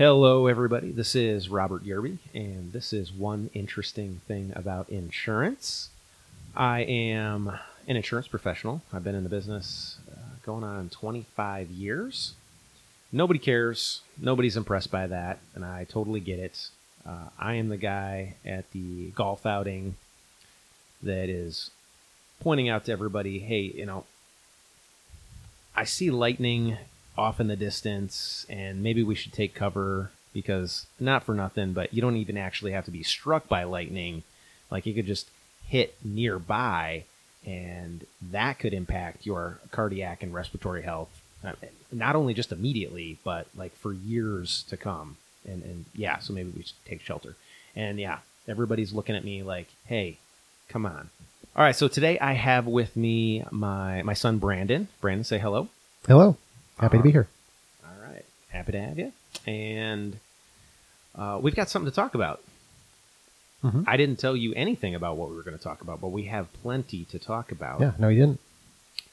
Hello, everybody. This is Robert Yerby, and this is one interesting thing about insurance. I am an insurance professional. I've been in the business uh, going on 25 years. Nobody cares. Nobody's impressed by that, and I totally get it. Uh, I am the guy at the golf outing that is pointing out to everybody hey, you know, I see lightning off in the distance, and maybe we should take cover because not for nothing, but you don't even actually have to be struck by lightning. Like you could just hit nearby, and that could impact your cardiac and respiratory health, uh, not only just immediately, but like for years to come. And and yeah, so maybe we should take shelter. And yeah, everybody's looking at me like, hey, come on. All right, so today I have with me my my son Brandon. Brandon, say hello. Hello. Happy to be here. All right, happy to have you. And uh, we've got something to talk about. Mhm. I didn't tell you anything about what we were going to talk about, but we have plenty to talk about. Yeah, no, you didn't.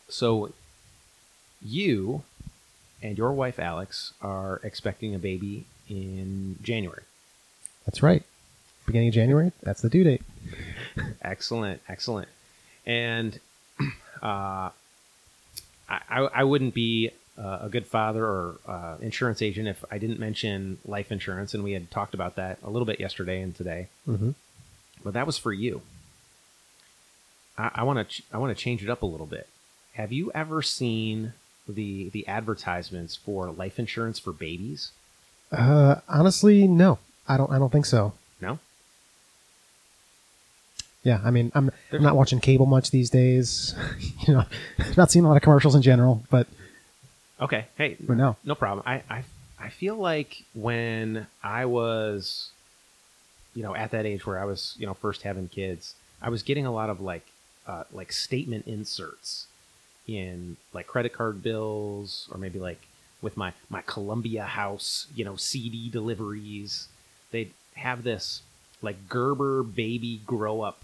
So, you and your wife Alex are expecting a baby in January. That's right. Beginning of January, that's the due date. Excellent, excellent. And uh, I, I I wouldn't be uh, a good father or uh, insurance agent if I didn't mention life insurance, and we had talked about that a little bit yesterday and today. Mm-hmm. But that was for you. I want to ch- I want to change it up a little bit. Have you ever seen the the advertisements for life insurance for babies? Uh, honestly, no, I don't. I don't think so. No. Yeah, I mean, I'm, I'm not watching cable much these days. you know, not seeing a lot of commercials in general. But Okay. Hey, but no, No problem. I, I I feel like when I was, you know, at that age where I was, you know, first having kids, I was getting a lot of like, uh, like statement inserts in like credit card bills or maybe like with my my Columbia House, you know, CD deliveries. They'd have this like Gerber baby grow up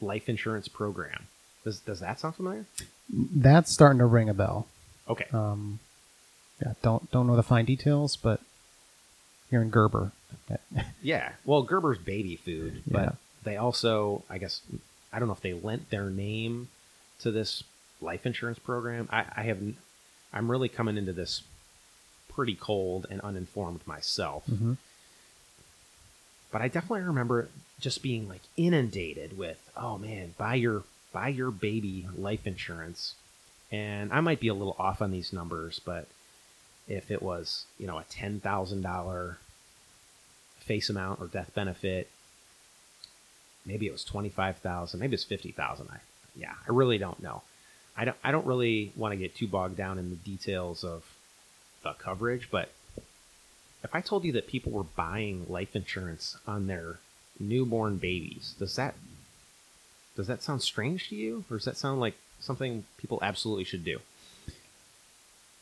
life insurance program. Does does that sound familiar? that's starting to ring a bell. Okay. Um, yeah, don't don't know the fine details, but you're in Gerber. Yeah. Well, Gerber's baby food, but Yeah. they also, I guess, I don't know if they lent their name to this life insurance program. I, I have, I'm really coming into this pretty cold and uninformed myself. hmm But I definitely remember just being like inundated with, oh man, buy your buy your baby life insurance. And I might be a little off on these numbers, but if it was, you know, a ten thousand dollar face amount or death benefit, maybe it was twenty five thousand, maybe it's fifty thousand. I yeah, I really don't know. I don't I don't really want to get too bogged down in the details of the coverage, but if I told you that people were buying life insurance on their newborn babies, does that does that sound strange to you, or does that sound like something people absolutely should do?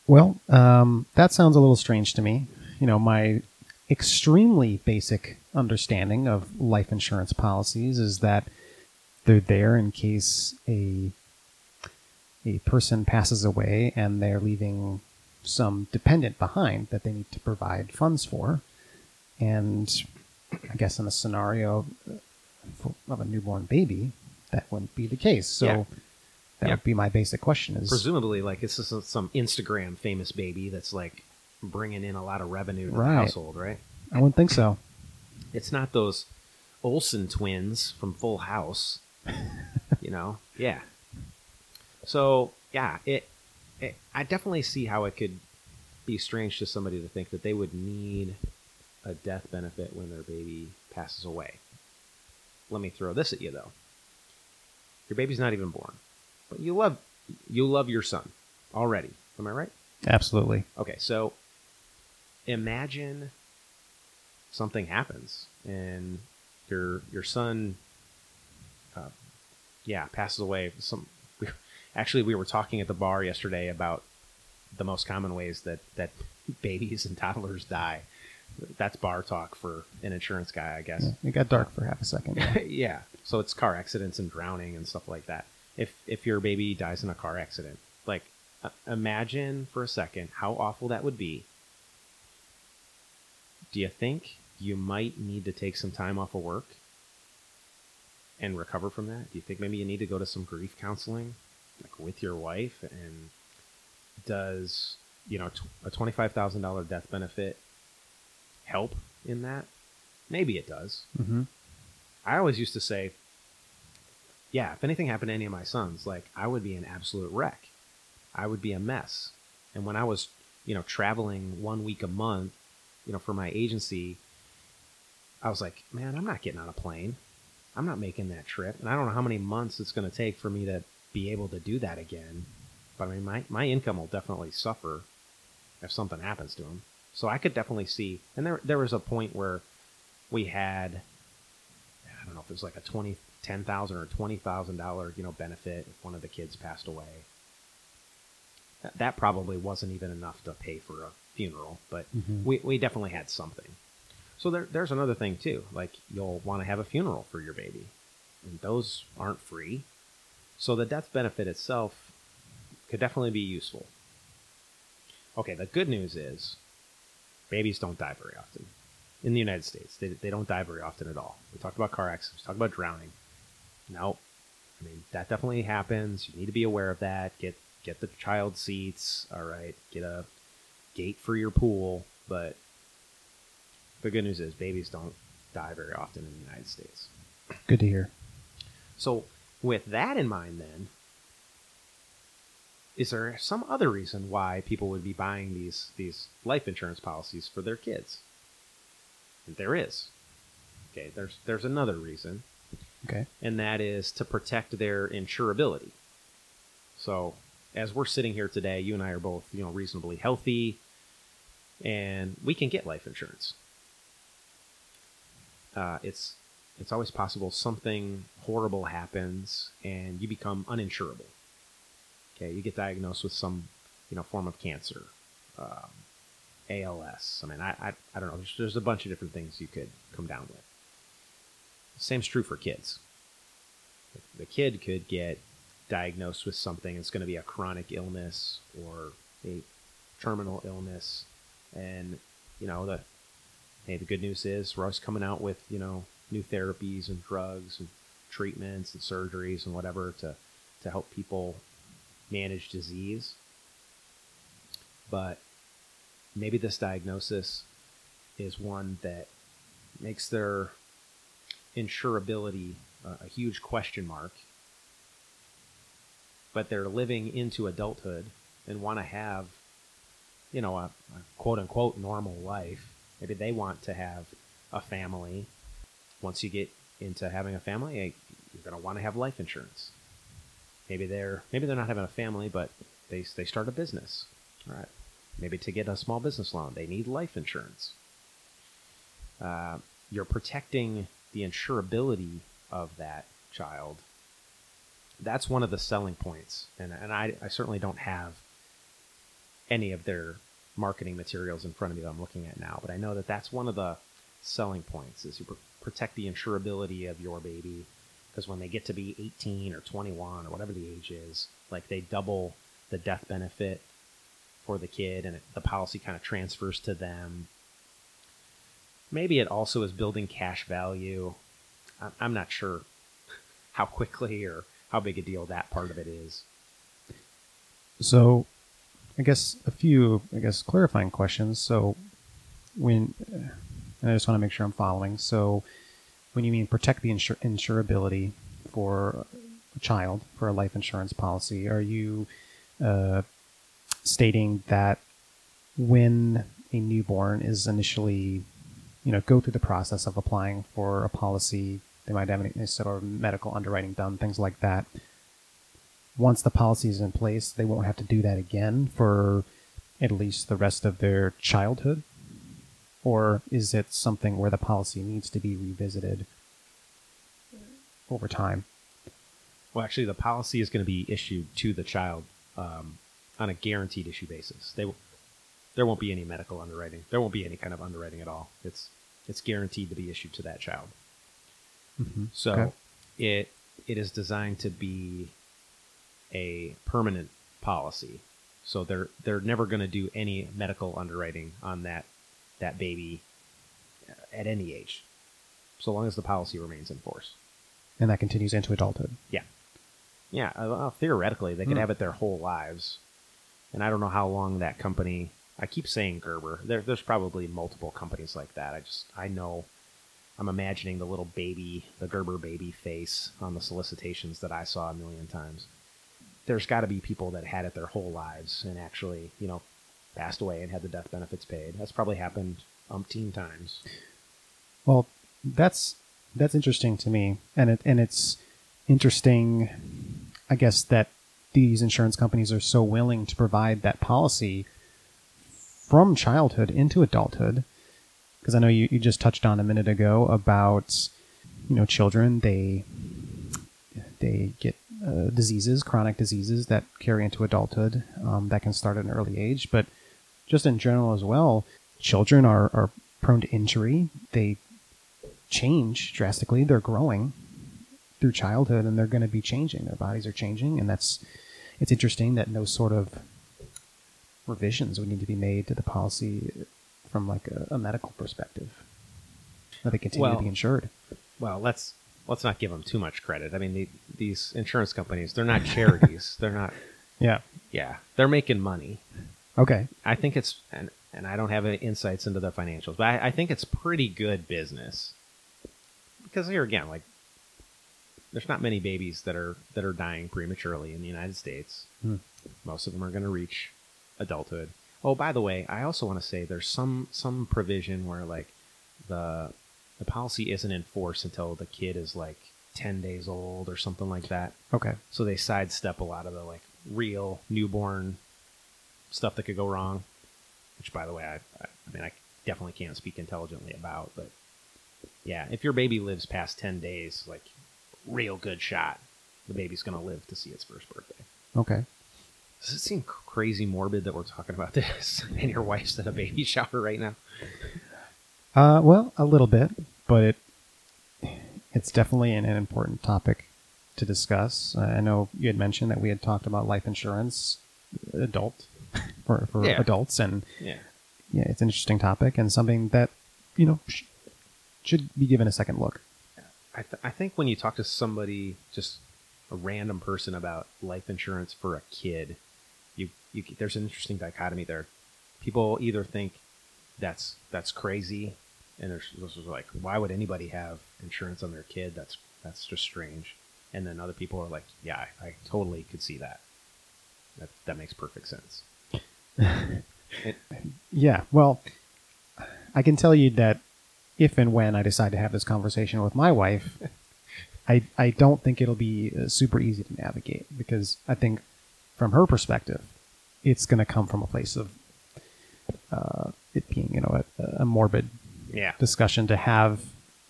Well, um, that sounds a little strange to me. You know, my extremely basic understanding of life insurance policies is that they're there in case a a person passes away and they're leaving some dependent behind that they need to provide funds for. And I guess in a scenario of a newborn baby, that wouldn't be the case. So Yeah. That Yeah. would be my basic question: is Presumably, like this is some Instagram famous baby that's like bringing in a lot of revenue to Right. the household, right? I wouldn't think so. It's not those Olsen twins from Full House, you know? Yeah. So yeah, it, it. I definitely see how it could be strange to somebody to think that they would need a death benefit when their baby passes away. Let me throw this at you though. Your baby's not even born, you love you love your son already. Am I right? Absolutely. Okay, so imagine something happens and your your son, uh, yeah, passes away. Some we, actually we were talking at the bar yesterday about the most common ways that that babies and toddlers die. That's bar talk for an insurance guy, I guess. Yeah, it got dark for half a second. Yeah. yeah. So it's car accidents and drowning and stuff like that. If if your baby dies in a car accident, like uh, imagine for a second how awful that would be. do you think you might need to take some time off of work and recover from that? Do you think maybe you need to go to some grief counseling, like with your wife? And does you know a twenty five thousand dollar death benefit help in that? Maybe it does. Mm-hmm. I always used to say, yeah, if anything happened to any of my sons, like I would be an absolute wreck. I would be a mess. And when I was, you know, traveling one week a month, you know, for my agency, I was like, man, I'm not getting on a plane. I'm not making that trip. And I don't know how many months it's going to take for me to be able to do that again. But I mean, my, my income will definitely suffer if something happens to him. So I could definitely see. And there, there was a point where we had, I don't know if it was like a 20, 10000 or $20,000, you know, benefit if one of the kids passed away. That, that probably wasn't even enough to pay for a funeral, but Mhm. we, we definitely had something. So there, there's another thing too. Like you'll want to have a funeral for your baby, and those aren't free. So the death benefit itself could definitely be useful. Okay, the good news is babies don't die very often in the United States. They, they don't die very often at all. We talked about car accidents, we talked about drowning. No, I mean that definitely happens. You need to be aware of that. Get get the child seats. All right, get a gate for your pool. But the good news is babies don't die very often in the United States. Good to hear. So, with that in mind, then, is there some other reason why people would be buying these these life insurance policies for their kids? There is. Okay, there's there's another reason, Okay. and that is to protect their insurability. So, as we're sitting here today, you and I are both you know reasonably healthy, and we can get life insurance. Uh, it's it's always possible something horrible happens and you become uninsurable. Okay, you get diagnosed with some, you know, form of cancer, um, ALS. I mean, I, I, I don't know. There's, there's a bunch of different things you could come down with. Same's true for kids. The kid could get diagnosed with something. It's going to be a chronic illness or a terminal illness, and you know the hey, the good news is we're always coming out with you know new therapies and drugs and treatments and surgeries and whatever to to help people manage disease. But maybe this diagnosis is one that makes their insurability uh, a huge question mark. But they're living into adulthood and want to have, you know, a, a quote unquote normal life. Maybe they want to have a family. Once you get into having a family, eh, you're going to want to have life insurance. Maybe they're maybe they're not having a family, but they they start a business. All right. Maybe to get a small business loan, they need life insurance. Uh, you're protecting the insurability of that child. That's one of the selling points, and and I, I certainly don't have any of their marketing materials in front of me that I'm looking at now, but I know that that's one of the selling points is you pr- protect the insurability of your baby because when they get to be 18 or 21 or whatever the age is, like they double the death benefit for the kid and it, the policy kind of transfers to them. Maybe it also is building cash value. I'm, not sure how quickly or how big a deal that part of it is. So, I guess a few, I guess, clarifying questions. So, when, I just want to make sure I'm following. So, when you mean protect the insur- insurability for a child for a life insurance policy, are you uh, stating that when a newborn is initially, you know, go through the process of applying for a policy, they might have any sort of medical underwriting done, things like that once the policy is in place, they won't have to do that again for at least the rest of their childhood? Or is it something where the policy needs to be revisited over time? Well, actually, the policy is going to be issued to the child um, on a guaranteed issue basis. They there won't be any medical underwriting. There won't be any kind of underwriting at all. It's it's guaranteed to be issued to that child. Mm-hmm. So Okay. it it is designed to be a permanent policy. So they're they're never going to do any medical underwriting on that that baby at any age, so long as the policy remains in force. And that continues into adulthood. Yeah, yeah. uh, theoretically, they could Hmm. have it their whole lives, and I don't know how long that company. I keep saying Gerber. There, there's probably multiple companies like that. I just I know. I'm imagining the little baby, the Gerber baby face on the solicitations that I saw a million times. There's got to be people that had it their whole lives and actually, you know, passed away and had the death benefits paid. That's probably happened umpteen times. Well, that's that's interesting to me, and it and it's interesting, I guess that these insurance companies are so willing to provide that policy from childhood into adulthood, because I know you, you just touched on a minute ago about you know children they they get uh, diseases, chronic diseases that carry into adulthood um, that can start at an early age, but just in general as well, children are, are prone to injury. They change drastically. They're growing through childhood, and they're going to be changing. Their bodies are changing, and that's it's interesting that no sort of revisions would need to be made to the policy from like a, a medical perspective. That they continue Well- to be insured. Well, let's let's not give them too much credit. I mean, the, these insurance companies, they're not charities. they're not. Yeah. Yeah, they're making money. Okay. I think it's and and I don't have any insights into the financials, but I, I think it's pretty good business. Because here again, like there's not many babies that are that are dying prematurely in the United States. Hmm. Most of them are going to reach adulthood. Oh, by the way, I also want to say there's some some provision where like the the policy isn't enforced until the kid is like 10 days old or something like that. Okay. So they sidestep a lot of the like real newborn stuff that could go wrong. Which, by the way, I, I, I mean, I definitely can't speak intelligently about. But yeah, if your baby lives past ten days, like real good shot, the baby's gonna live to see its first birthday. Okay. Does it seem crazy morbid that we're talking about this and your wife's at a baby shower right now? Uh, well, a little bit, but it it's definitely an, an important topic to discuss. Uh, I know you had mentioned that we had talked about life insurance, adult for for Yeah. adults, and Yeah. yeah, it's an interesting topic and something that you know sh- should be given a second look. I, th- I think when you talk to somebody, just a random person about life insurance for a kid, you, you there's an interesting dichotomy there. People either think that's that's crazy, and there's this is like, why would anybody have insurance on their kid? That's that's just strange. And then other people are like, yeah, I, I totally could see that. That that makes perfect sense. It- Yeah, well, I can tell you that if and when I decide to have this conversation with my wife, I I don't think it'll be uh, super easy to navigate because I think from her perspective, it's going to come from a place of uh, it being you know a, a morbid yeah, discussion to have,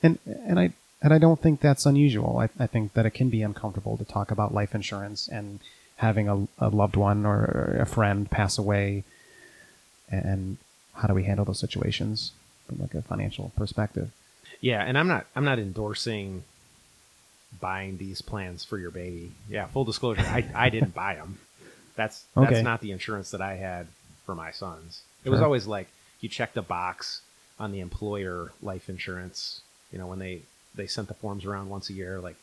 and and I and I don't think that's unusual. I, I think that it can be uncomfortable to talk about life insurance and having a, a loved one or a friend pass away, and how do we handle those situations from like a financial perspective? Yeah, and I'm not I'm not endorsing buying these plans for your baby. Yeah, full disclosure, I, I didn't buy them. That's that's Okay. not the insurance that I had for my sons. It was always like you checked a box on the employer life insurance. You know, when they they sent the forms around once a year, like,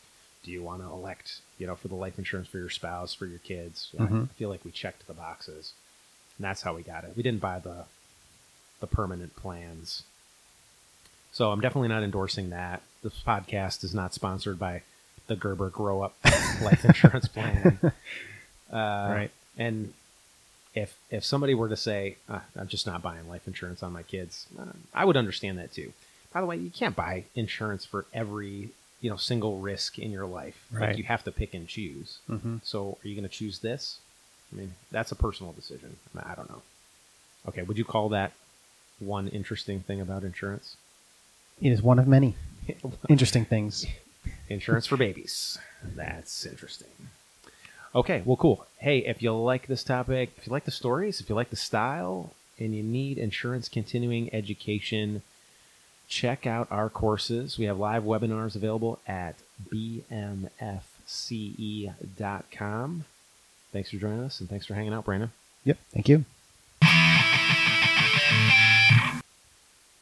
do you want to elect, you know, for the life insurance for your spouse, for your kids? I Mhm. feel like we checked the boxes, and that's how we got it. We didn't buy the the permanent plans. So I'm definitely not endorsing that. This podcast is not sponsored by the Gerber Grow Up Life Insurance Plan. Uh, Right. And if if somebody were to say, uh, "I'm just not buying life insurance on my kids," uh, I would understand that too. By the way, you can't buy insurance for every you know single risk in your life. Right. Like you have to pick and choose. Mm-hmm. So are you going to choose this? I mean, that's a personal decision. I, don't know. Okay, would you call that one interesting thing about insurance? It is one of many interesting things. insurance for babies. That's interesting. Okay, well, cool. Hey, if you like this topic, if you like the stories, if you like the style, and you need insurance continuing education, check out our courses. We have live webinars available at bmfce.com. Thanks for joining us, and thanks for hanging out, Brandon. Yep, thank you.